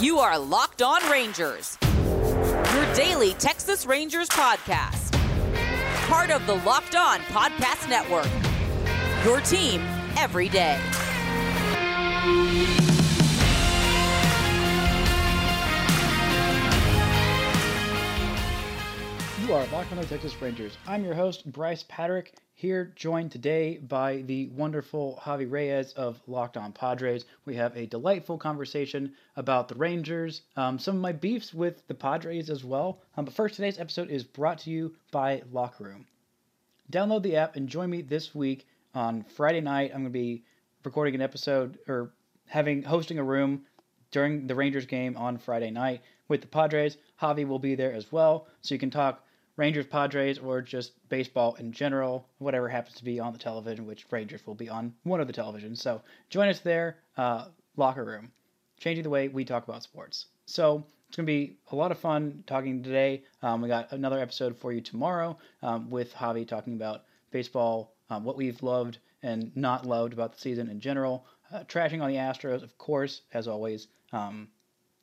You are Locked On Rangers, your daily Texas Rangers podcast. Part of the Locked On Podcast Network. Your team every day. You are Locked On Texas Rangers. I'm your host, Bryce Patrick, here joined today by the wonderful Javi Reyes of Locked On Padres. We have a delightful conversation about the Rangers, um, some of my beefs with the Padres as well. Um, but first, today's episode is brought to you by Locker Room. Download the app and join me this week on Friday night. I'm going to be recording an episode or having hosting a room during the Rangers game on Friday night with the Padres. Javi will be there as well, so you can talk Rangers, Padres, or just baseball in general, whatever happens to be on the television, which Rangers will be on one of the televisions. So join us there, uh, locker room, changing the way we talk about sports. So it's going to be a lot of fun talking today. Um, we got another episode for you tomorrow um, with Javi talking about baseball, um, what we've loved and not loved about the season in general, uh, trashing on the Astros, of course, as always. Um,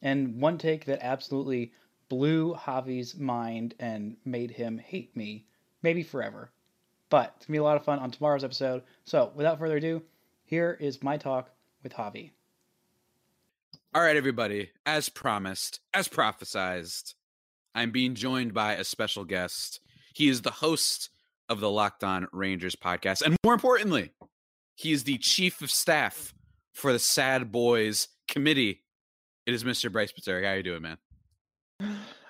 and one take that absolutely blew Javi's mind and made him hate me, maybe forever. But it's gonna be a lot of fun on tomorrow's episode. So without further ado, here is my talk with Javi. All right, everybody. As promised, as prophesized, I'm being joined by a special guest. He is the host of the Locked On Rangers podcast, and more importantly, he is the chief of staff for the Sad Boys Committee. It is Mr. Bryce Patrick. How you doing, man?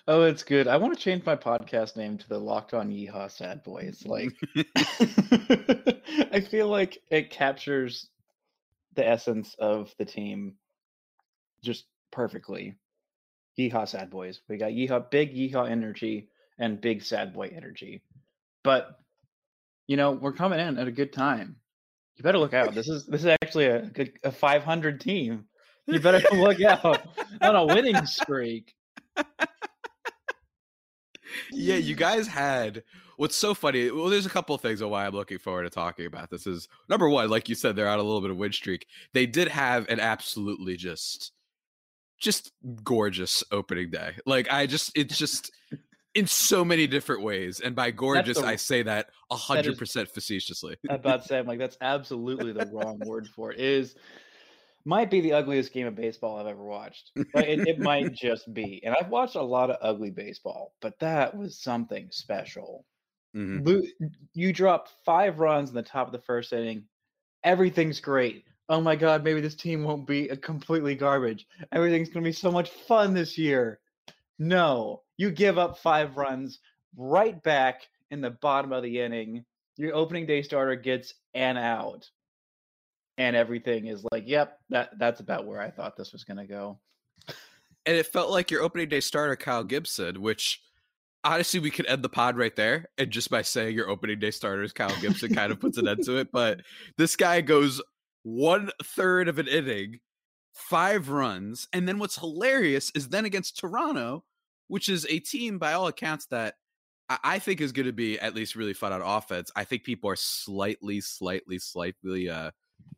Oh, it's good. I want to change my podcast name to the Locked On Yeehaw Sad Boys. Like, I feel like it captures the essence of the team just perfectly. Yeehaw Sad Boys. We got Yeehaw, big Yeehaw energy and big Sad Boy energy. But you know, we're coming in at a good time. You better look out. This is this is actually a a 500 team. You better look out on a winning streak. Yeah, you guys had what's so funny. Well, there's a couple of things on why I'm looking forward to talking about this. Is number one, like you said, they're on a little bit of win streak. They did have an absolutely just, just gorgeous opening day. Like I just, it's just in so many different ways. And by gorgeous, the, I say that hundred percent facetiously. about to say, I'm like, that's absolutely the wrong word for it. Is might be the ugliest game of baseball I've ever watched. Like, it, it might just be. And I've watched a lot of ugly baseball, but that was something special. Mm-hmm. You drop five runs in the top of the first inning. Everything's great. Oh my God, maybe this team won't be a completely garbage. Everything's going to be so much fun this year. No, you give up five runs right back in the bottom of the inning. Your opening day starter gets an out and everything is like, yep, that that's about where I thought this was going to go. And it felt like your opening day starter, Kyle Gibson, which honestly we could end the pod right there, and just by saying your opening day starter is Kyle Gibson, kind of puts an end to it. But this guy goes one third of an inning, five runs, and then what's hilarious is then against Toronto, which is a team by all accounts that I think is going to be at least really fun on offense. I think people are slightly, slightly, slightly uh,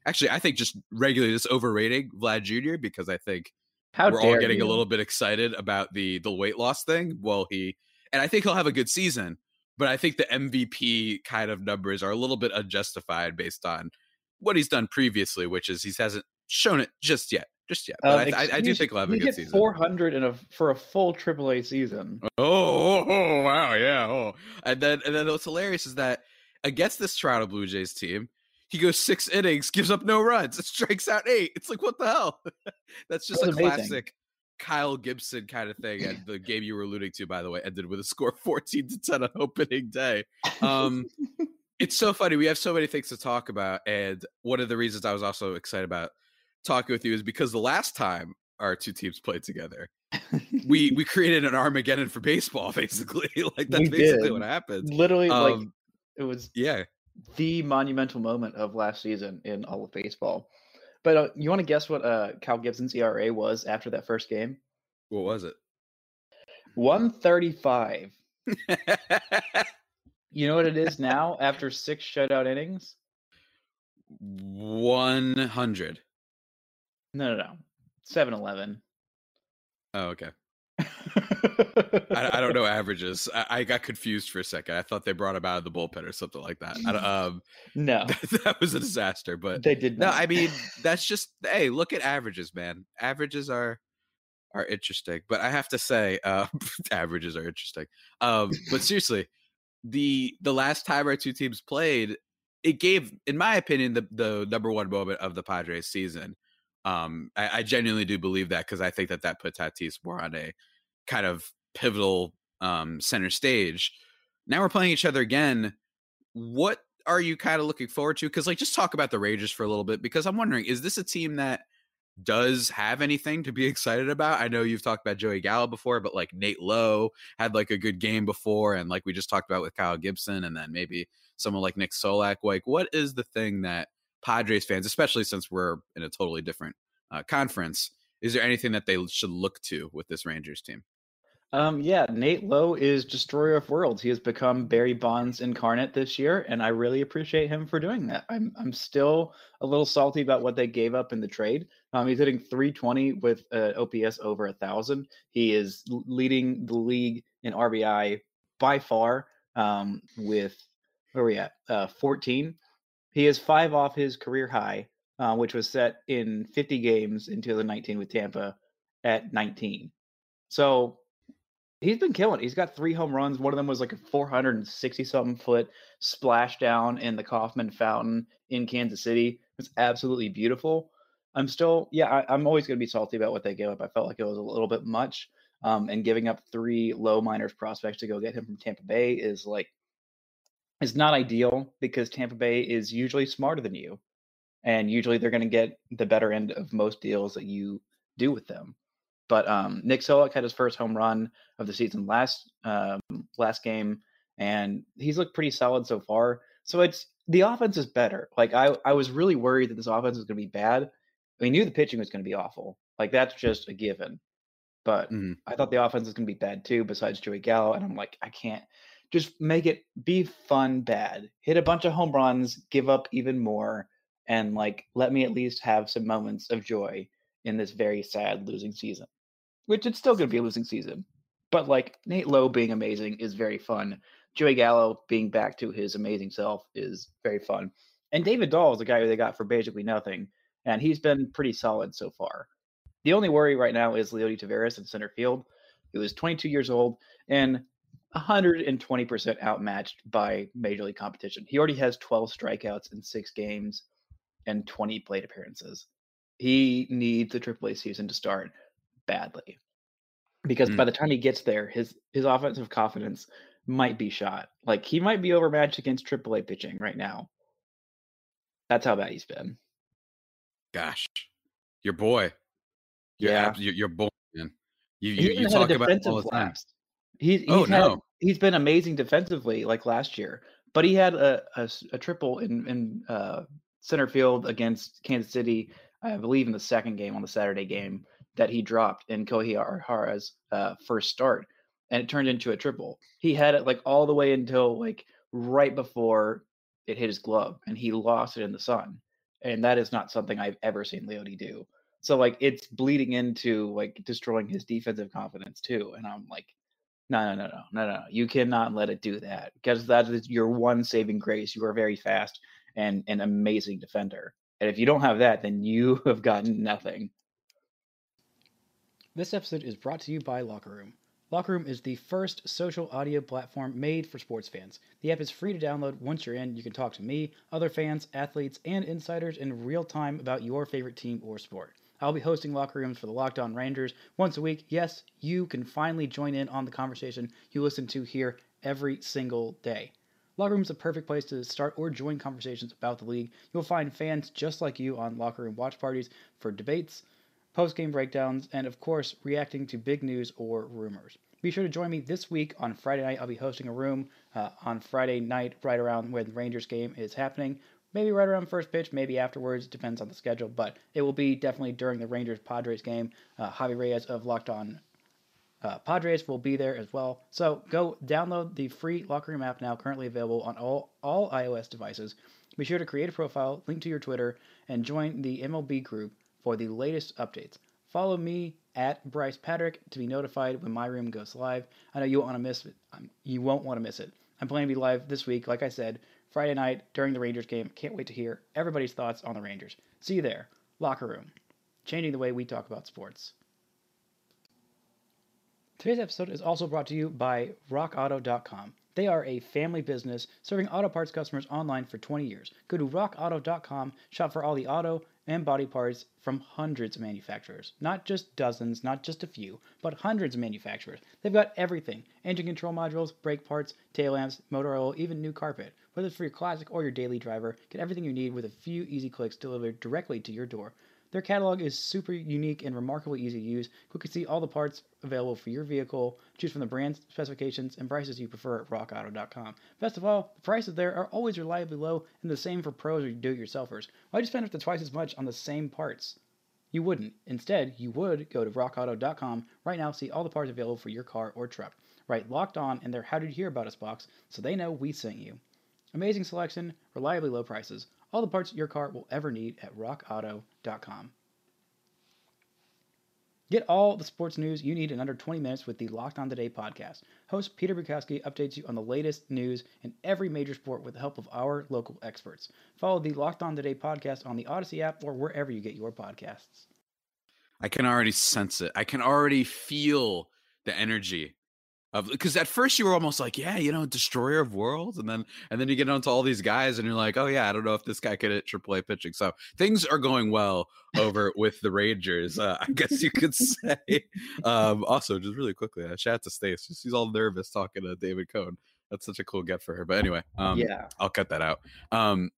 Actually, I think just regularly just overrating Vlad Jr. because I think How we're all getting you. a little bit excited about the the weight loss thing. Well, he and I think he'll have a good season, but I think the MVP kind of numbers are a little bit unjustified based on what he's done previously, which is he hasn't shown it just yet, just yet. But uh, I, I, I, do think he'll have a good season. Four hundred in a for a full AAA season. Oh, oh, oh, wow, yeah. Oh, and then and then what's hilarious is that against this Toronto Blue Jays team, he goes six innings, gives up no runs, strikes out eight. It's like what the hell? That's just That's a amazing. classic Kyle Gibson kind of thing. And the game you were alluding to, by the way, ended with a score 14 to 10 on opening day. Um, it's so funny. We have so many things to talk about. And one of the reasons I was also excited about talking with you is because the last time our two teams played together, we we created an Armageddon for baseball, basically. like that's we basically did. what happened. Literally, um, like it was yeah the monumental moment of last season in all of baseball. But uh, you want to guess what uh, Kyle Gibson's ERA was after that first game? What was it? 135. you know what it is now after six shutout innings? 100. No, no, no. 7 Eleven. Oh, okay. I, I, don't know averages. I, I, got confused for a second. I thought they brought him out of the bullpen or something like that. um, no, that, that, was a disaster. But they did not. no. I mean, that's just hey, look at averages, man. Averages are are interesting. But I have to say, uh, averages are interesting. Um, but seriously, the the last time our two teams played, it gave, in my opinion, the the number one moment of the Padres season. Um, I, I genuinely do believe that because I think that that put Tatis more on a kind of pivotal um, center stage. Now we're playing each other again. What are you kind of looking forward to? Because like, just talk about the Rangers for a little bit. Because I'm wondering, is this a team that does have anything to be excited about? I know you've talked about Joey Gallo before, but like Nate Lowe had like a good game before, and like we just talked about with Kyle Gibson, and then maybe someone like Nick Solak. Like, what is the thing that Padres fans, especially since we're in a totally different uh, conference, is there anything that they should look to with this Rangers team? Um, yeah, Nate Lowe is destroyer of worlds. He has become Barry Bonds incarnate this year, and I really appreciate him for doing that. I'm I'm still a little salty about what they gave up in the trade. Um, he's hitting 320 with uh, OPS over a thousand. He is leading the league in RBI by far. Um, with where are we at? Uh, 14. He is five off his career high, uh, which was set in 50 games in 2019 with Tampa at 19. So he's been killing. He's got three home runs. One of them was like a 460 something foot splashdown in the Kauffman Fountain in Kansas City. It's absolutely beautiful. I'm still, yeah, I, am always going to be salty about what they gave up. I felt like it was a little bit much. Um, and giving up three low minors prospects to go get him from Tampa Bay is like, it's not ideal because Tampa Bay is usually smarter than you. And usually they're going to get the better end of most deals that you do with them. But um, Nick Solak had his first home run of the season last um, last game, and he's looked pretty solid so far. So it's the offense is better. Like I, I was really worried that this offense was going to be bad. We knew the pitching was going to be awful. Like that's just a given. But mm-hmm. I thought the offense was going to be bad too. Besides Joey Gallo, and I'm like, I can't just make it be fun bad. Hit a bunch of home runs, give up even more, and like let me at least have some moments of joy in this very sad losing season which it's still going to be a losing season. But like Nate Lowe being amazing is very fun. Joey Gallo being back to his amazing self is very fun. And David Dahl is a guy who they got for basically nothing, and he's been pretty solid so far. The only worry right now is Leody Taveras in center field, who is 22 years old and 120% outmatched by major league competition. He already has 12 strikeouts in six games and 20 plate appearances. He needs the AAA season to start badly because mm. by the time he gets there, his his offensive confidence might be shot. Like he might be overmatched against AAA pitching right now. That's how bad he's been. Gosh, your boy. You're yeah, ab- your, boy, man. You you, you talk about it all the time. He's, he's oh had, no, he's been amazing defensively like last year, but he had a a, a triple in in uh, center field against Kansas City, I believe, in the second game on the Saturday game that he dropped in Kohei Arihara's uh, first start, and it turned into a triple. He had it like all the way until like right before it hit his glove, and he lost it in the sun. And that is not something I've ever seen Leody do. So like it's bleeding into like destroying his defensive confidence too. And I'm like, no, no, no, no, no, no. You cannot let it do that because that is your one saving grace. You are very fast and an amazing defender. And if you don't have that, then you have gotten nothing. This episode is brought to you by Locker Room. Locker Room is the first social audio platform made for sports fans. The app is free to download. Once you're in, you can talk to me, other fans, athletes, and insiders in real time about your favorite team or sport. I'll be hosting locker rooms for the Locked On Rangers once a week. Yes, you can finally join in on the conversation you listen to here every single day. Locker Room is a perfect place to start or join conversations about the league. You'll find fans just like you on Locker Room watch parties for debates, post game breakdowns, and of course, reacting to big news or rumors. Be sure to join me this week on Friday night. I'll be hosting a room uh, on Friday night, right around when the Rangers game is happening. Maybe right around first pitch, maybe afterwards, depends on the schedule, but it will be definitely during the Rangers Padres game. Uh, Javi Reyes of Locked On uh, Padres will be there as well. So go download the free Locker Room app now, currently available on all, all iOS devices. Be sure to create a profile, link to your Twitter, and join the MLB group for the latest updates. Follow me at Bryce Patrick to be notified when my room goes live. I know you won't want to miss it. Um, you won't want to miss it. I'm planning to be live this week, like I said, Friday night during the Rangers game. Can't wait to hear everybody's thoughts on the Rangers. See you there. Locker room, changing the way we talk about sports. Today's episode is also brought to you by RockAuto.com. They are a family business serving auto parts customers online for 20 years. Go to rockauto.com, shop for all the auto and body parts from hundreds of manufacturers. Not just dozens, not just a few, but hundreds of manufacturers. They've got everything engine control modules, brake parts, tail lamps, motor oil, even new carpet. Whether it's for your classic or your daily driver, get everything you need with a few easy clicks delivered directly to your door. Their catalog is super unique and remarkably easy to use. Quickly see all the parts available for your vehicle. Choose from the brand specifications and prices you prefer at rockauto.com. Best of all, the prices there are always reliably low and the same for pros or do-it-yourselfers. Why'd you spend up to twice as much on the same parts? You wouldn't. Instead, you would go to rockauto.com right now see all the parts available for your car or truck. Write locked on in their How Did You Hear About Us box so they know we sent you. Amazing selection, reliably low prices all the parts your car will ever need at rockauto.com. Get all the sports news you need in under 20 minutes with the Locked On Today podcast. Host Peter Bukowski updates you on the latest news in every major sport with the help of our local experts. Follow the Locked On Today podcast on the Odyssey app or wherever you get your podcasts. I can already sense it. I can already feel the energy because at first you were almost like yeah you know destroyer of worlds and then and then you get onto all these guys and you're like oh yeah i don't know if this guy could hit aaa pitching. So things are going well over with the rangers uh, i guess you could say. Um also just really quickly uh, shout out to stace she's all nervous talking to david Cone. that's such a cool get for her but anyway um yeah. I'll cut that out. Um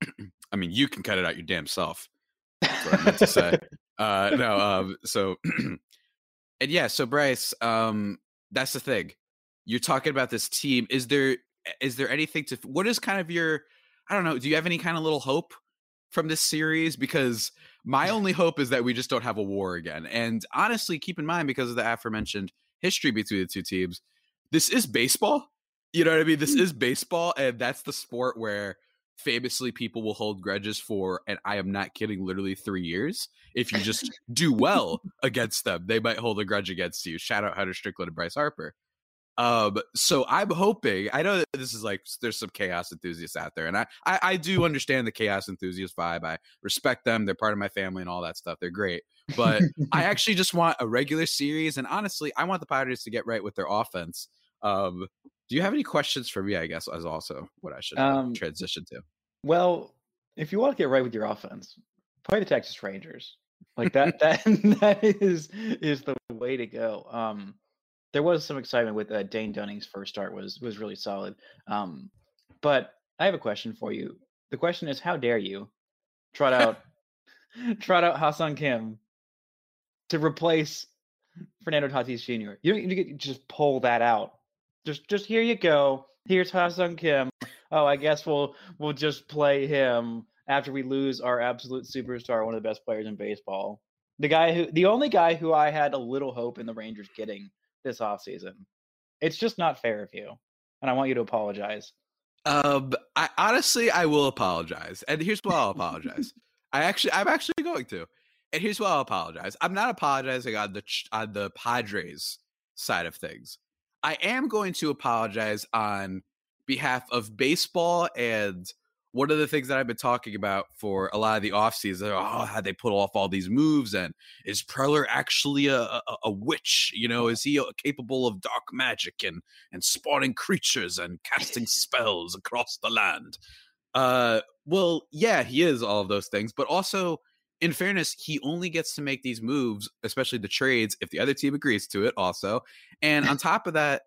i mean you can cut it out your damn self that's what i meant to say. Uh no um so and yeah so bryce um that's the thing. You're talking about this team. Is there is there anything to what is kind of your I don't know, do you have any kind of little hope from this series? Because my only hope is that we just don't have a war again. And honestly, keep in mind because of the aforementioned history between the two teams, this is baseball. You know what I mean? This mm. is baseball, and that's the sport where famously people will hold grudges for, and I am not kidding, literally three years. If you just do well against them, they might hold a grudge against you. Shout out Hunter Strickland and Bryce Harper. Um, so I'm hoping. I know that this is like there's some chaos enthusiasts out there, and I, I I do understand the chaos enthusiast vibe. I respect them; they're part of my family and all that stuff. They're great, but I actually just want a regular series, and honestly, I want the pirates to get right with their offense. Um, do you have any questions for me? I guess as also what I should um, transition to. Well, if you want to get right with your offense, play the Texas Rangers. Like that, that that is is the way to go. Um, there was some excitement with uh, Dane Dunning's first start was was really solid. Um, but I have a question for you. The question is, how dare you trot out trot out Ha-Seong Kim to replace Fernando Tatis Jr. You don't you just pull that out just just here you go. Here's Ha-Seong Kim. Oh, I guess we'll we'll just play him after we lose our absolute superstar, one of the best players in baseball. The guy who the only guy who I had a little hope in the Rangers getting this offseason. It's just not fair of you. And I want you to apologize. Um I honestly I will apologize. And here's why I'll apologize. I actually I'm actually going to. And here's why I'll apologize. I'm not apologizing on the on the Padres side of things. I am going to apologize on behalf of baseball and one of the things that I've been talking about for a lot of the offseason, oh, how they put off all these moves, and is Preller actually a, a, a, witch? You know, is he capable of dark magic and and spawning creatures and casting spells across the land? Uh, well, yeah, he is all of those things, but also in fairness, he only gets to make these moves, especially the trades, if the other team agrees to it, also. And on top of that,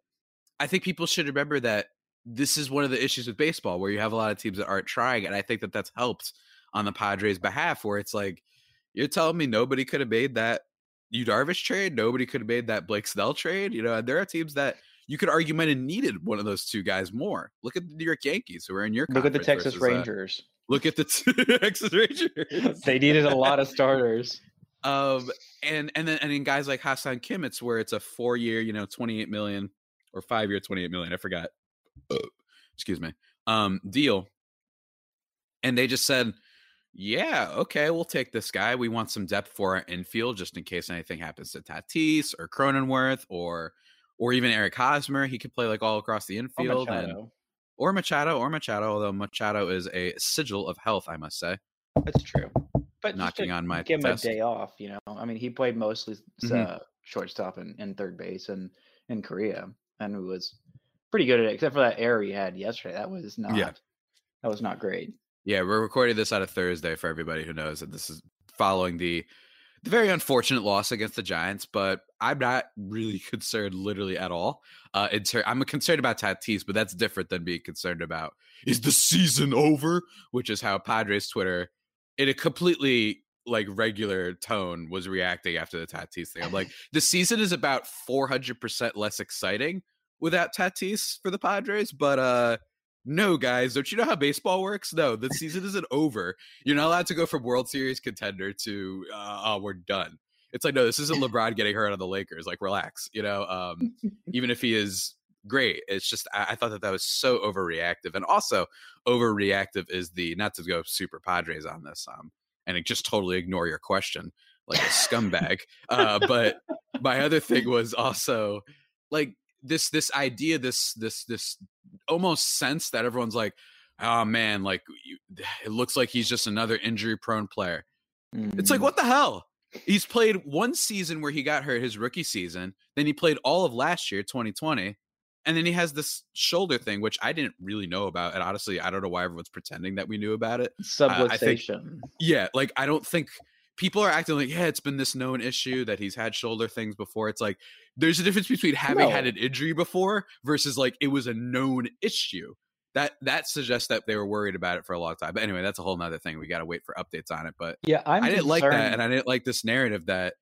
I think people should remember that this is one of the issues with baseball where you have a lot of teams that aren't trying. And I think that that's helped on the Padres' behalf, where it's like, you're telling me nobody could have made that Yu Darvish trade, nobody could have made that Blake Snell trade. You know, and there are teams that you could argue might have needed one of those two guys more. Look at the New York Yankees who are in your look at the Texas Rangers. Uh, Look at the Texas Rangers. they needed a lot of starters. Um, and and then and in guys like Ha-Seong Kim, it's where it's a four year, you know, twenty eight million or five year, twenty eight million. I forgot. excuse me. Um, deal. And they just said, yeah, okay, we'll take this guy. We want some depth for our infield just in case anything happens to Tatis or Cronenworth or or even Eric Hosmer. He could play like all across the infield and or Machado or Machado, although Machado is a sigil of health, I must say. That's true. But knocking on my give test. him a day off, you know. I mean, he played mostly uh, mm-hmm. shortstop and, and third base and in Korea, and was pretty good at it, except for that error he had yesterday. That was not. Yeah. That was not great. Yeah, we're recording this on a Thursday for everybody who knows that this is following the the very unfortunate loss against the Giants, but I'm not really concerned literally at all. Uh, in ter- I'm concerned about Tatis, but that's different than being concerned about is the season over, which is how Padres Twitter, in a completely like regular tone, was reacting after the Tatis thing. I'm like, the season is about 400 percent less exciting without Tatis for the Padres, but uh no, guys, don't you know how baseball works? No, the season isn't over. You're not allowed to go from World Series contender to uh, oh, we're done. It's like no, this isn't LeBron getting hurt on the Lakers. Like relax, you know. Um, even if he is great, it's just I, I, thought that that was so overreactive, and also overreactive is the not to go super Padres on this, um, and just totally ignore your question like a scumbag. uh, but my other thing was also like this this idea this this this almost sense that everyone's like oh man like it looks like he's just another injury prone player mm-hmm. it's like mm. what the hell he's played one season where he got hurt his rookie season then he played all of last year 2020 and then he has this shoulder thing which i didn't really know about and honestly i don't know why everyone's pretending that we knew about it subluxation uh, think, yeah like i don't think people are acting like, yeah, it's been this known issue that he's had shoulder things before. It's like there's a difference between having no. had an injury before versus like it was a known issue. That that suggests that they were worried about it for a long time. But anyway, that's a whole nother thing. We got to wait for updates on it. But yeah, I'm I did not like that, and I didn't like this narrative that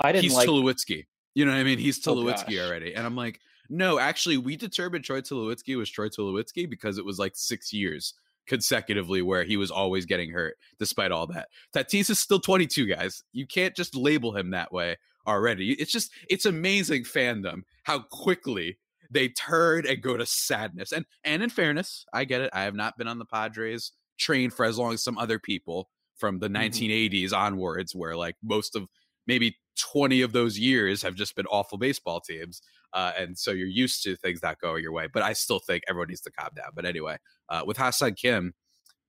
I didn't he's like Tulowitzki. You know what I mean? He's oh, Tulowitzki oh, already, and I'm like, no, actually, we determined Troy Tulowitzki was Troy Tulowitzki because it was like six years consecutively where he was always getting hurt despite all that. Tatis is still 22, guys. You can't just label him that way already. It's just it's amazing fandom how quickly they turn and go to sadness. And and in fairness, I get it. I have not been on the Padres train for as long as some other people from the mm-hmm. 1980s onwards where like most of maybe 20 of those years have just been awful baseball teams. Uh, and so you're used to things not going your way. But I still think everyone needs to calm down. But anyway, uh, with Ha-Seong Kim,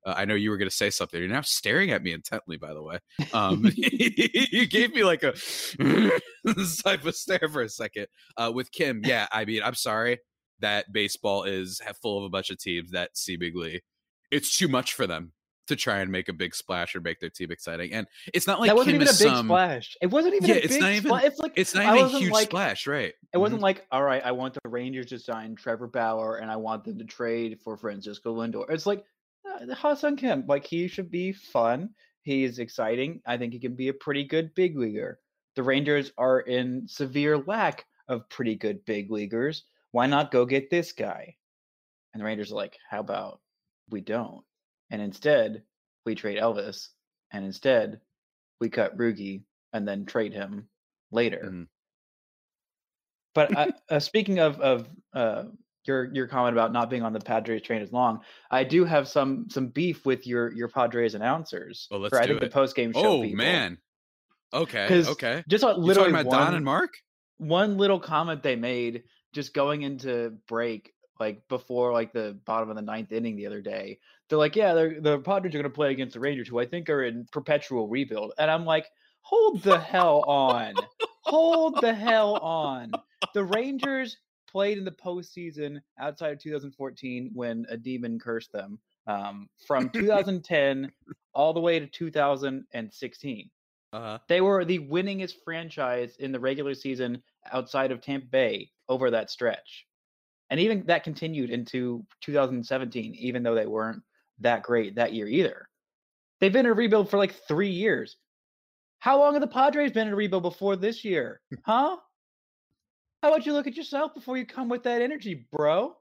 uh, I know you were going to say something. You're now staring at me intently, by the way. Um, you gave me like a type of stare for a second. Uh, with Kim, yeah, I mean, I'm sorry that baseball is full of a bunch of teams that seemingly it's too much for them to try and make a big splash or make their team exciting. And it's not like that wasn't Kim even a big some, splash. It wasn't even yeah, a it's big not even, splash. It's like it's not even a huge like, splash, right? It wasn't mm-hmm. like, all right, I want the Rangers to sign Trevor Bauer and I want them to trade for Francisco Lindor. It's like uh, Ha-Seong Kim, like he should be fun. He is exciting. I think he can be a pretty good big leaguer. The Rangers are in severe lack of pretty good big leaguers. Why not go get this guy? And the Rangers are like, how about we don't? And instead, we trade Elvis, and instead we cut Rugi and then trade him later. Mm-hmm. But uh, uh, speaking of of uh, your your comment about not being on the Padres train as long, I do have some some beef with your your Padres announcers. Well, let's for, do I think it. the post game show. Oh people. man. Okay. Okay. Just literally talking about one, Don and Mark. One little comment they made just going into break like before like the bottom of the ninth inning the other day. They're like, yeah, they're, the Padres are going to play against the Rangers, who I think are in perpetual rebuild. And I'm like, hold the hell on, hold the hell on. The Rangers played in the postseason outside of 2014 when a demon cursed them. Um, from 2010 all the way to 2016. Uh-huh. They were the winningest franchise in the regular season outside of Tampa Bay over that stretch. And even that continued into 2017, even though they weren't that great that year either. They've been in a rebuild for like three years. How long have the Padres been in a rebuild before this year? Huh? How about you look at yourself before you come with that energy, bro?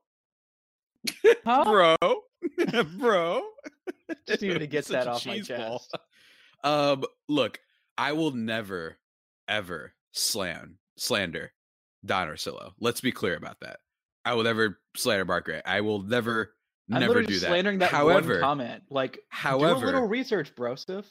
Huh? bro. bro. Just needed to get that off my chest. Um, look, I will never, ever slam slander Don Orsillo. Let's be clear about that. I will never slander Mark Grant. I will never I'm never do that. slandering that however, one comment. Like, do a little research, brosif.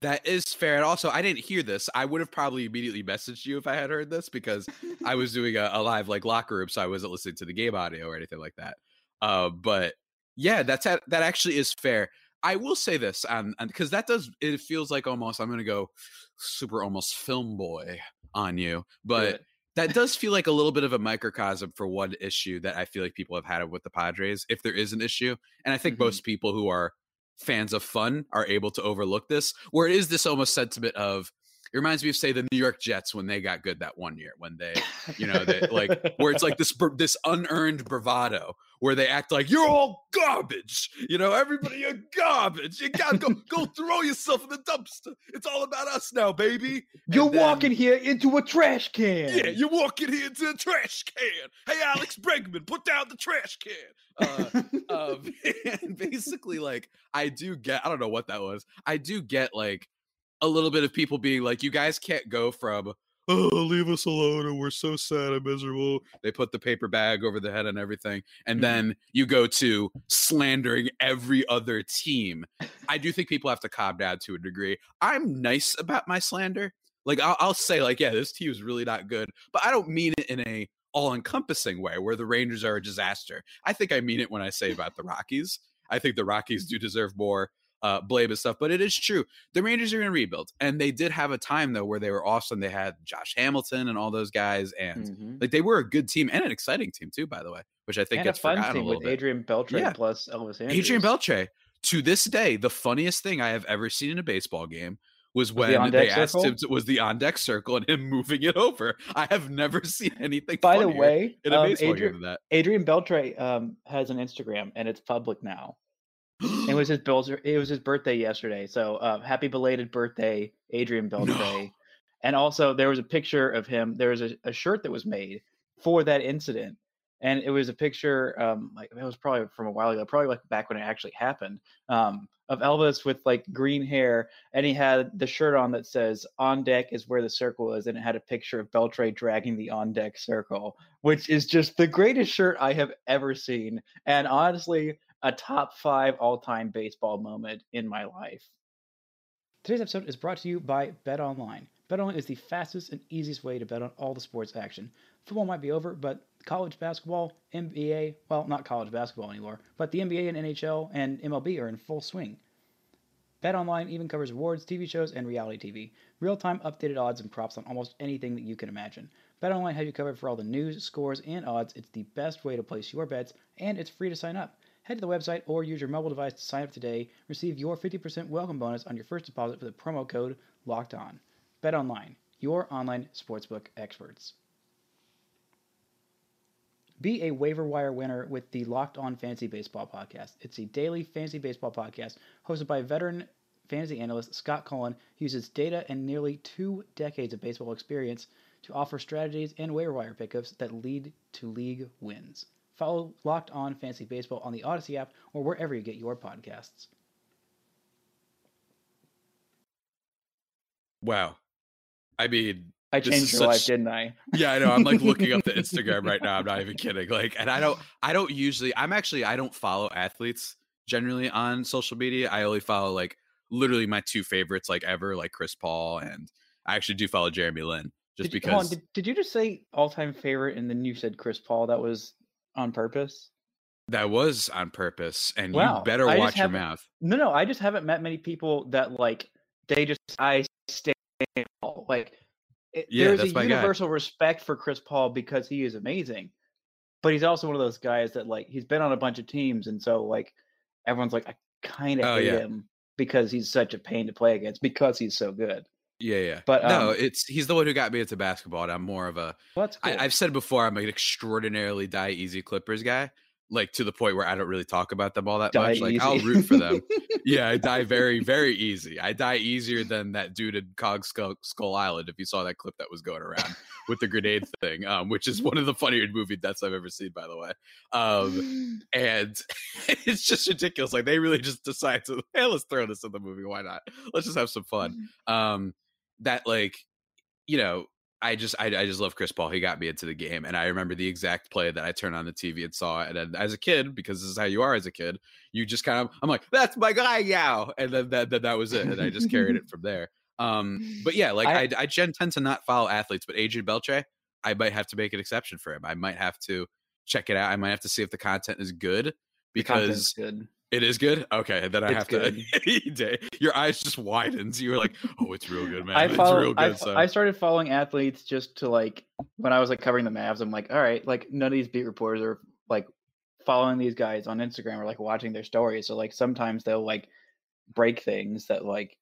that is fair. And also, I didn't hear this. I would have probably immediately messaged you if I had heard this because I was doing a, a live like locker room, so I wasn't listening to the game audio or anything like that. Uh, but yeah, that's that actually is fair. I will say this, and because that does it feels like almost I'm gonna go super almost film boy on you, but. That does feel like a little bit of a microcosm for one issue that I feel like people have had with the Padres, if there is an issue. And I think Mhm. most people who are fans of fun are able to overlook this, where it is this almost sentiment of it reminds me of say the New York Jets when they got good that one year when they you know they like where it's like this this unearned bravado where they act like you're all garbage you know everybody you're garbage you gotta go go throw yourself in the dumpster it's all about us now baby You're then- walking here into a trash can. yeah, you're walking here into a trash can. Hey, Alex Bregman, put down the trash can. Uh, and basically, like, I do get, I don't know what that was. I do get, like, a little bit of people being like, you guys can't go from, oh, leave us alone and we're so sad and miserable. They put the paper bag over the head and everything. And Mhm. then you go to slandering every other team. I do think people have to calm down to a degree. I'm nice about my slander. Like I'll, I'll say, like, yeah, this team is really not good, but I don't mean it in a all-encompassing way where the Rangers are a disaster. I think I mean it when I say about the Rockies. I think the Rockies do deserve more uh, and stuff, but it is true. The Rangers are going to rebuild, and they did have a time though where they were awesome. They had Josh Hamilton and all those guys, and Mhm. like they were a good team and an exciting team too, by the way, which I think and a gets fun forgotten a team little with bit. Adrian Beltre Yeah. plus Elvis Andrus. Adrian Beltre, to this day, the funniest thing I have ever seen in a baseball game was Was the when on-deck they asked circle? him to, was the on deck circle and him moving it over. I have never seen anything. By the way, in a um, baseball Adrian, game than that. Adrian Beltre um, has an Instagram and it's public now. It was his Bill's, it was his birthday yesterday. So uh, happy belated birthday, Adrian Beltre. And also there was a picture of him. There was a, a shirt that was made for that incident. And it was a picture, um, like it was probably from a while ago, probably like back when it actually happened, um, of Elvis with like green hair, and he had the shirt on that says "On deck is where the circle is," and it had a picture of Beltre dragging the on deck circle, which is just the greatest shirt I have ever seen, and honestly, a top five all time baseball moment in my life. Today's episode is brought to you by Bet Online. Bet Online is the fastest and easiest way to bet on all the sports action. Football might be over, but college basketball, NBA, well, not college basketball anymore, but the NBA and NHL and MLB are in full swing. Bet Online even covers awards, TV shows, and reality TV. Real time updated odds and props on almost anything that you can imagine. Bet Online has you covered for all the news, scores, and odds. It's the best way to place your bets, and it's free to sign up. Head to the website or use your mobile device to sign up today. Receive your 50% welcome bonus on your first deposit with the promo code LOCKED ON. Bet Online, your online sportsbook experts. Be a waiver wire winner with the Locked On Fantasy Baseball podcast. It's a daily fantasy baseball podcast hosted by veteran fantasy analyst Scott Cullen, uses data and nearly two decades of baseball experience to offer strategies and waiver wire pickups that lead to league wins. Follow Locked On Fantasy Baseball on the Odyssey app or wherever you get your podcasts. Wow. I mean, I changed is your life, didn't I? yeah, I know. I'm like looking up the Instagram right now. I'm not even kidding. Like, and I don't, I don't usually, I'm actually, I don't follow athletes generally on social media. I only follow like literally my two favorites, like ever, like Chris Paul, and I actually do follow Jeremy Lin just did, you- hold on, because. did, did you just say all time favorite and then you said Chris Paul? That was on purpose? That was on purpose, and Wow, you better I watch your mouth. No, no, I just haven't met many people that like they just I stay like it, Yeah, there's a my guy. universal respect for Chris Paul because he is amazing, but he's also one of those guys that like he's been on a bunch of teams and so like everyone's like I kind of Oh, hate yeah. him because he's such a pain to play against because he's so good. Yeah, yeah. But, no, um, it's he's the one who got me into basketball, and I'm more of a. Well, that's cool. I, I've said before, I'm an extraordinarily die easy Clippers guy, like to the point where I don't really talk about them all that Die much. Like I'll root for them. yeah, I die very, very easy. I die easier than that dude in Kong Skull, Skull Island. If you saw that clip that was going around with the grenade thing, um, which is one of the funnier movie deaths I've ever seen, by the way. Um, and it's just ridiculous. Like they really just decide to, hey, let's throw this in the movie. Why not? Let's just have some fun. Um, that like, you know, I just I, I just love Chris Paul. He got me into the game, and I remember the exact play that I turned on the TV and saw it. And as a kid, because this is how you are as a kid, you just kind of I'm like, that's my guy now, and then that that, that was it, and I just carried it from there. Um, but yeah, like I, I, I tend to not follow athletes, but Adrian Beltre, I might have to make an exception for him. I might have to check it out. I might have to see if the content is good because good. It is good. Okay, then I It's have good. to. Your eyes just widens. You were like, "Oh, it's real good, man. I it's follow. real I, good." so I started following athletes just to like when I was like covering the Mavs. I'm like, all right, like none of these beat reporters are like following these guys on Instagram or like watching their stories. So like sometimes they'll like break things that like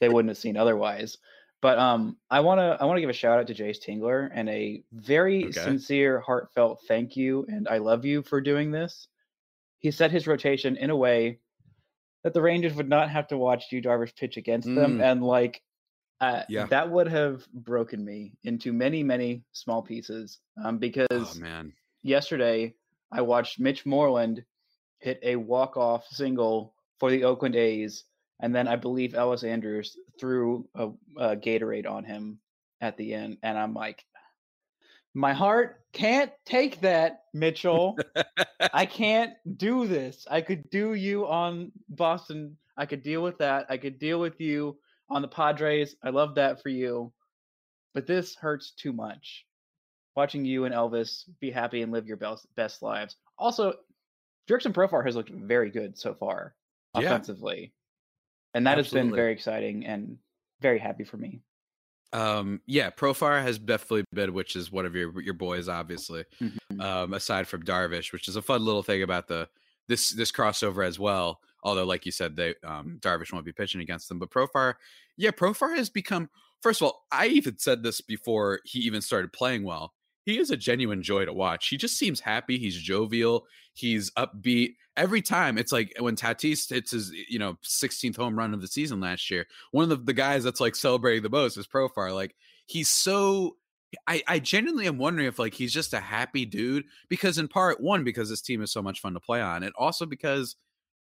they wouldn't have seen otherwise. But um, I wanna I wanna give a shout out to Jayce Tingler and a very Okay. sincere, heartfelt thank you and I love you for doing this. He set his rotation in a way that the Rangers would not have to watch Yu Darvish pitch against them, Mm. and like uh, Yeah. that would have broken me into many many small pieces. Um, because oh man, yesterday I watched Mitch Moreland hit a walk off single for the Oakland A's, and then I believe Elvis Andrus threw a, a Gatorade on him at the end, and I'm like, my heart can't take that, Mitchell. I can't do this. I could do you on Boston. I could deal with that. I could deal with you on the Padres. I love that for you. But this hurts too much. Watching you and Elvis be happy and live your best best lives. Also, Jurickson Profar has looked very good so far Yeah. offensively. And that has been very exciting and very happy for me. Um, yeah, Profar has definitely been, which is one of your your boys, obviously. Mhm. Um, aside from Darvish, which is a fun little thing about the this this crossover as well. Although, like you said, they um, Darvish won't be pitching against them, but Profar, yeah, Profar has become. First of all, I even said this before he even started playing well. He is a genuine joy to watch. He just seems happy. He's jovial. He's upbeat every time. It's like when Tatis hits his, you know, 16th home run of the season last year. One of the, the guys that's like celebrating the most is Profar. Like he's so. I, I genuinely am wondering if like he's just a happy dude because in part one because this team is so much fun to play on and also because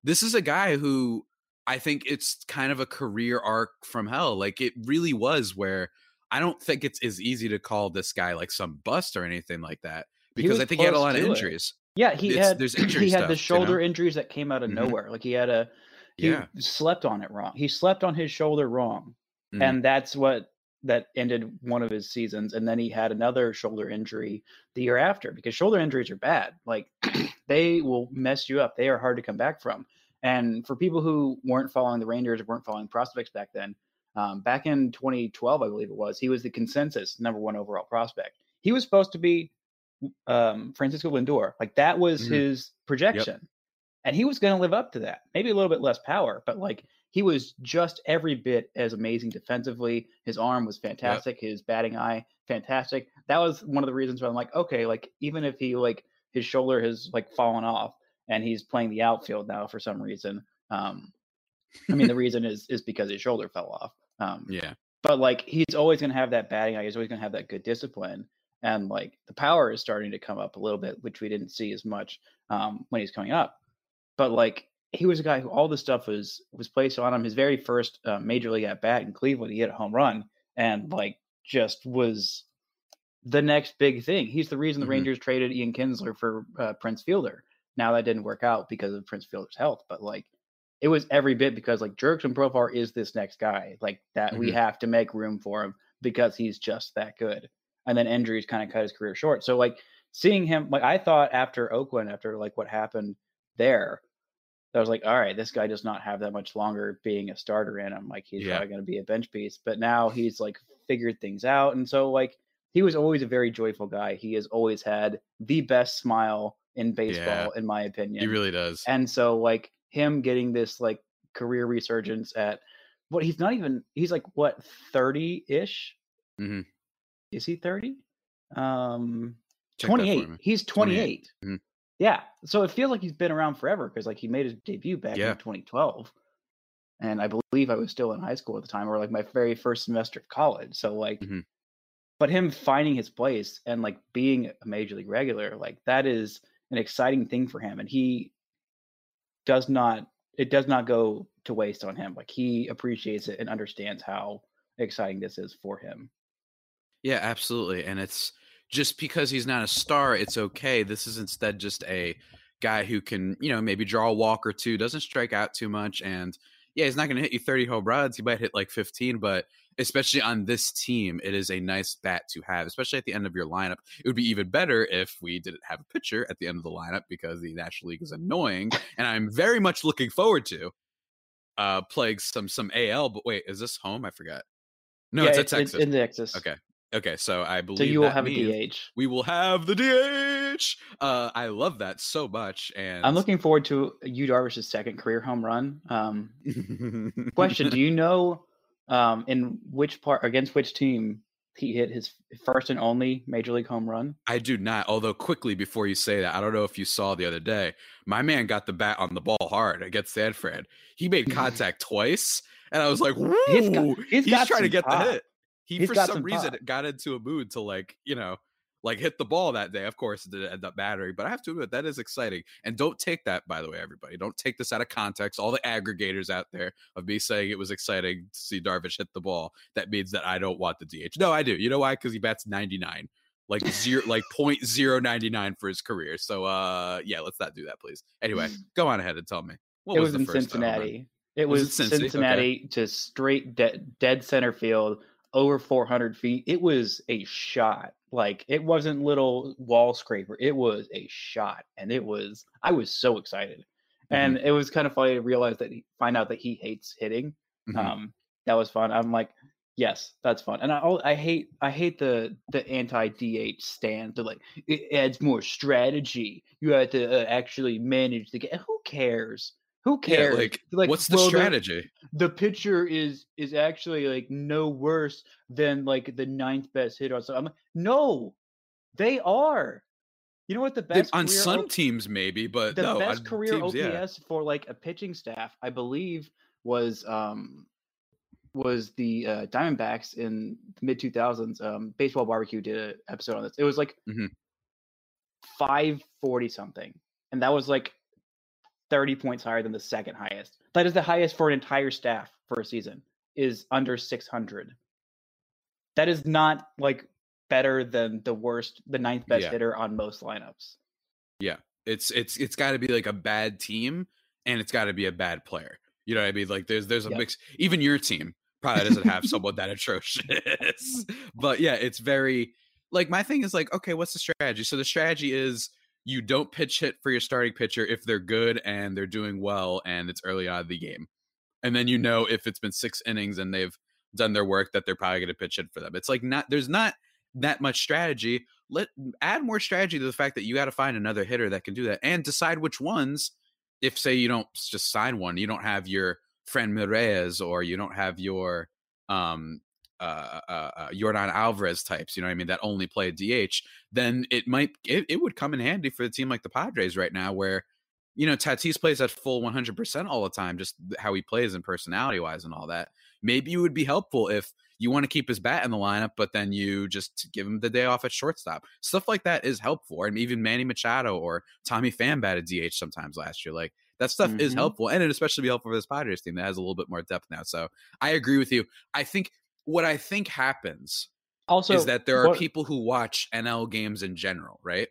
this is a guy who I think it's kind of a career arc from hell. Like it really was where I don't think it's as easy to call this guy like some bust or anything like that because I think he had a lot of to it. injuries. Yeah, he It's- had there's injury he had the stuff, you know? shoulder injuries that came out of Mhm. nowhere. Like he had a he Yeah. slept on it wrong. He slept on his shoulder wrong. Mhm. And that's what that ended one of his seasons. And then he had another shoulder injury the year after because shoulder injuries are bad. Like they will mess you up. They are hard to come back from. And for people who weren't following the Rangers or weren't following prospects back then, um, back in 2012, I believe it was, he was the consensus number one overall prospect. He was supposed to be um, Francisco Lindor. Like that was Mhm. his projection. And he was going to live up to that. Maybe a little bit less power, but like he was just every bit as amazing defensively. His arm was fantastic. His batting eye, fantastic. That was one of the reasons why I'm like, okay, like even if he like his shoulder has like fallen off and he's playing the outfield now for some reason. Um, I mean, the reason is is because his shoulder fell off. Um, yeah. but like he's always going to have that batting eye. He's always going to have that good discipline, and like the power is starting to come up a little bit, which we didn't see as much um, when he's coming up. But like he was a guy who all this stuff was was placed on him. His very first uh, major league at bat in Cleveland, he hit a home run, and like just was the next big thing. He's the reason the Mhm. Rangers traded Ian Kinsler for uh, Prince Fielder. Now that didn't work out because of Prince Fielder's health, but like it was every bit because like Jurickson Profar is this next guy like that we Mhm. have to make room for him because he's just that good. And then injuries kind of cut his career short. So like seeing him like I thought after Oakland after like what happened there I was like all right this guy does not have that much longer being a starter in him like he's Yeah. probably going to be a bench piece but now he's like figured things out and so like he was always a very joyful guy. He has always had the best smile in baseball in my opinion He really does. and so like him getting this like career resurgence at what he's not even he's like what 30-ish Mhm. is he 30 um Check that for 28 me. he's 28 Mhm. yeah so it feels like he's been around forever because like he made his debut back Yeah. in 2012 and i believe i was still in high school at the time or like my very first semester of college so like Mhm. but him finding his place and like being a major league regular like that is an exciting thing for him and he does not it does not go to waste on him like he appreciates it and understands how exciting this is for him Yeah, absolutely. And it's just because he's not a star, it's okay. This is instead just a guy who can, you know, maybe draw a walk or two, doesn't strike out too much. And yeah, he's not going to hit you 30 home runs. He might hit like 15, but especially on this team, it is a nice bat to have, especially at the end of your lineup. It would be even better if we didn't have a pitcher at the end of the lineup because the National League is annoying. and I'm very much looking forward to uh playing some some AL. But wait, is this home? I forgot. No, yeah, it's, it's, at Texas. it's in Texas. Okay. Okay, so I believe So you will have a DH. We will have the DH. Uh, I love that so much, and I'm looking forward to Yu Darvish's second career home run. Um, question: Do you know um, in which part against which team he hit his first and only major league home run? I do not. Although quickly before you say that, I don't know if you saw the other day. My man got the bat on the ball hard against Sanford. He made contact twice, and I was like, "Woo!" He's got- he's trying to get pop. the hit. He He's for some some reason pop. got into a mood to like you know like hit the ball that day. Of course, it didn't end up mattering, but I have to admit that is exciting. And don't take that, by the way, everybody. Don't take this out of context. All the aggregators out there of me saying it was exciting to see Darvish hit the ball. That means that I don't want the DH. No, I do. You know why? Because he bats ninety nine. Like zero, like point zero ninety nine for his career. So, uh, yeah, let's not do that, please. Anyway, go on ahead and tell me. What it was, the in run? Cincinnati. It Was was, it Cincy? Okay. Cincinnati to straight de- dead center field over 400 feet. It was a shot. Like it wasn't little wall scraper. It was a shot, and it was. I was so excited, Mm-hmm. and it was kind of funny to realize that he, find out that he hates hitting. Mhm. Um, that was fun. I'm like, yes, that's fun. And I I hate I hate the the anti DH stand to like it adds more strategy. You have to uh, actually manage the game. Who cares? Who yeah, cares? like, what's the well, strategy? The, pitcher is is actually like no worse than like the ninth best hitter. So I'm like, no, they are. You know what the They- best on some O- teams, maybe, but the no, best career teams, yeah. OPS for like a pitching staff, I believe, was um was the uh, Diamondbacks in the mid two thousands. Um, Baseball Bar-B-Cast did an episode on this. It was like Mhm. five forty something, and that was like thirty points higher than the second highest. That is the highest for an entire staff for a season. Is under six hundred. That is not like better than the worst, the ninth best Yeah. hitter on most lineups. Yeah. It's it's it's got to be like a bad team, and it's got to be a bad player. You know what I mean? Like there's there's a Yep. mix. Even your team probably doesn't have someone that atrocious. But yeah, it's very like my thing is like, okay, what's the strategy? So the strategy is you don't pitch hit for your starting pitcher if they're good and they're doing well and it's early on the game. And then you know if it's been six innings and they've done their work that they're probably going to pitch hit for them. It's like not there's not that much strategy. Let add more strategy to the fact that you got to find another hitter that can do that and decide which ones. If say you don't just sign one, you don't have your friend Mirez or you don't have your um uh, uh, uh Yordan Alvarez types, you know what I mean, that only play DH, then it might it, it would come in handy for a team like the Padres right now where you know Tatis plays at full 100% all the time just how he plays and personality wise and all that. Maybe it would be helpful if you want to keep his bat in the lineup, but then you just give him the day off at shortstop. Stuff like that is helpful. And even Manny Machado or Tommy Pham batted DH sometimes last year. Like that stuff is Mhm. helpful. And it especially be helpful for this Padres team that has a little bit more depth now. So I agree with you. I think what I think happens Also, is that there are what- people who watch NL games in general, right?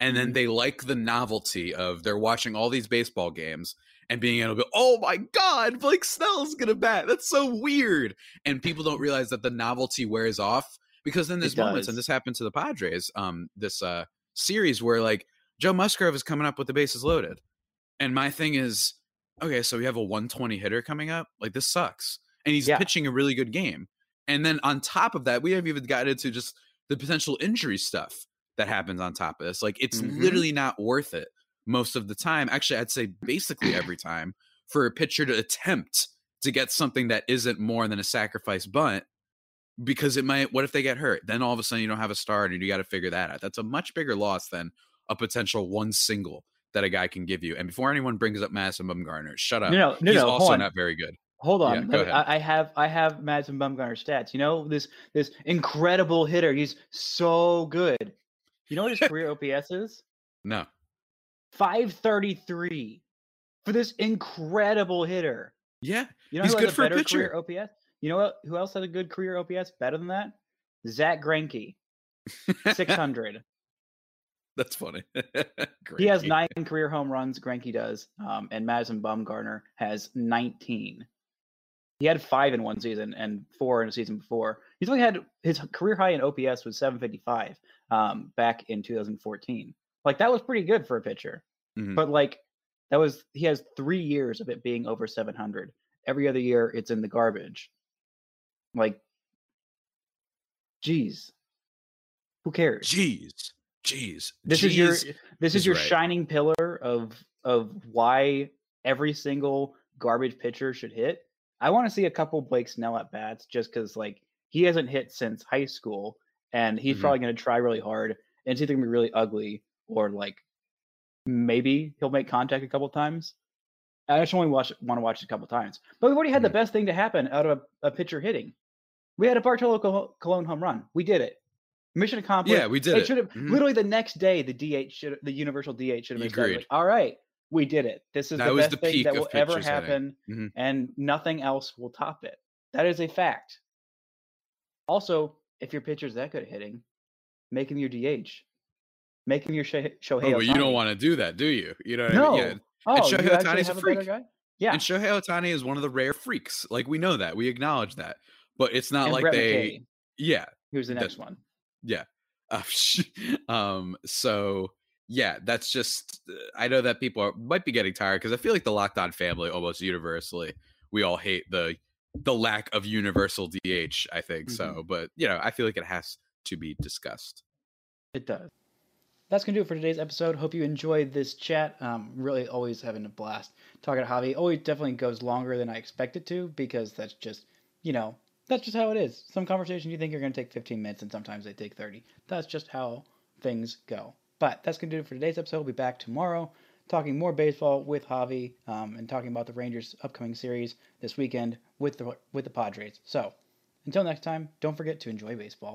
And then Mhm. they like the novelty of they're watching all these baseball games and being able to go, oh my God, Blake Snell's gonna bat. That's so weird. And people don't realize that the novelty wears off because then there's moments, and this happened to the Padres, um, this uh series where like Joe Musgrove is coming up with the bases loaded. And my thing is, okay, so we have a 120 hitter coming up. Like this sucks. And he's Yeah. pitching a really good game. And then on top of that, we haven't even gotten into just the potential injury stuff that happens on top of this. Like it's Mhm. literally not worth it most of the time. Actually, I'd say basically every time for a pitcher to attempt to get something that isn't more than a sacrifice bunt because it might what if they get hurt? Then all of a sudden you don't have a start and you got to figure that out. That's a much bigger loss than a potential one single that a guy can give you. And before anyone brings up Madison Bumgarner, shut up. no, no, no, He's no. also not very good. Hold on. go Let me- ahead. I, I have I have Madison Bumgarner stats. You know this this incredible hitter. He's so good. You know what his career OPS is? No. Five thirty three for this incredible hitter. Yeah. You know He's who good has a for a pitcher. career OPS? You know what? Who else had a good career OPS better than that? Zack Greinke, 600. That's funny. he has nine career home runs. Greinke does, um, and Madison Bumgarner has 19. He had five in one season and four in a season before. He's only had his career high in OPS was 755 um, back in 2014. Like that was pretty good for a pitcher. Mhm. But like that was he has three years of it being over 700. Every other year, it's in the garbage. Like, geez, who cares? Jeez. Jeez. this is your this is is your right. shining pillar of of why every single garbage pitcher should hit. I want to see a couple Blake Snell at bats just because like he hasn't hit since high school, and he's Mhm. probably going to try really hard, and it's either going to be really ugly or like maybe he'll make contact a couple times. I just only watch want to watch it a couple times, but we've already had the Mhm. best thing to happen out of a, a pitcher hitting. We had a Bartolo Col- Colon home run. We did it. Mission accomplished. Yeah, we did it. should have Mhm. literally the next day. The DH should the universal DH should have been Agreed. like, All right, we did it. This is That the best the thing that will ever happen, Mhm. and nothing else will top it. That is a fact. Also, if your pitcher's that good at hitting, make him your DH. Make him your Shohei. Oh, but you don't want to do that, do you? You know what No. I mean? Yeah. Oh, And Shohei Ohtani's a freak. guy? Yeah, And Shohei Ohtani is one of the rare freaks. Like we know that. We acknowledge that. But it's not and like Brett they McKay, Yeah. who's the next one. Yeah. Uh, um so yeah, that's just uh, I know that people are, might be getting tired because I feel like the Locked On family almost universally we all hate the the lack of universal DH, I think. So, but you know, I feel like it has to be discussed. It does. That's gonna do it for today's episode. Hope you enjoyed this chat. Um, really, always having a blast talking to Javi. Always definitely goes longer than I expect it to because that's just, you know, that's just how it is. Some conversations you think are gonna take 15 minutes, and sometimes they take 30. That's just how things go. But that's gonna do it for today's episode. We'll be back tomorrow talking more baseball with Javi um, and talking about the Rangers' upcoming series this weekend with the with the Padres. So until next time, don't forget to enjoy baseball.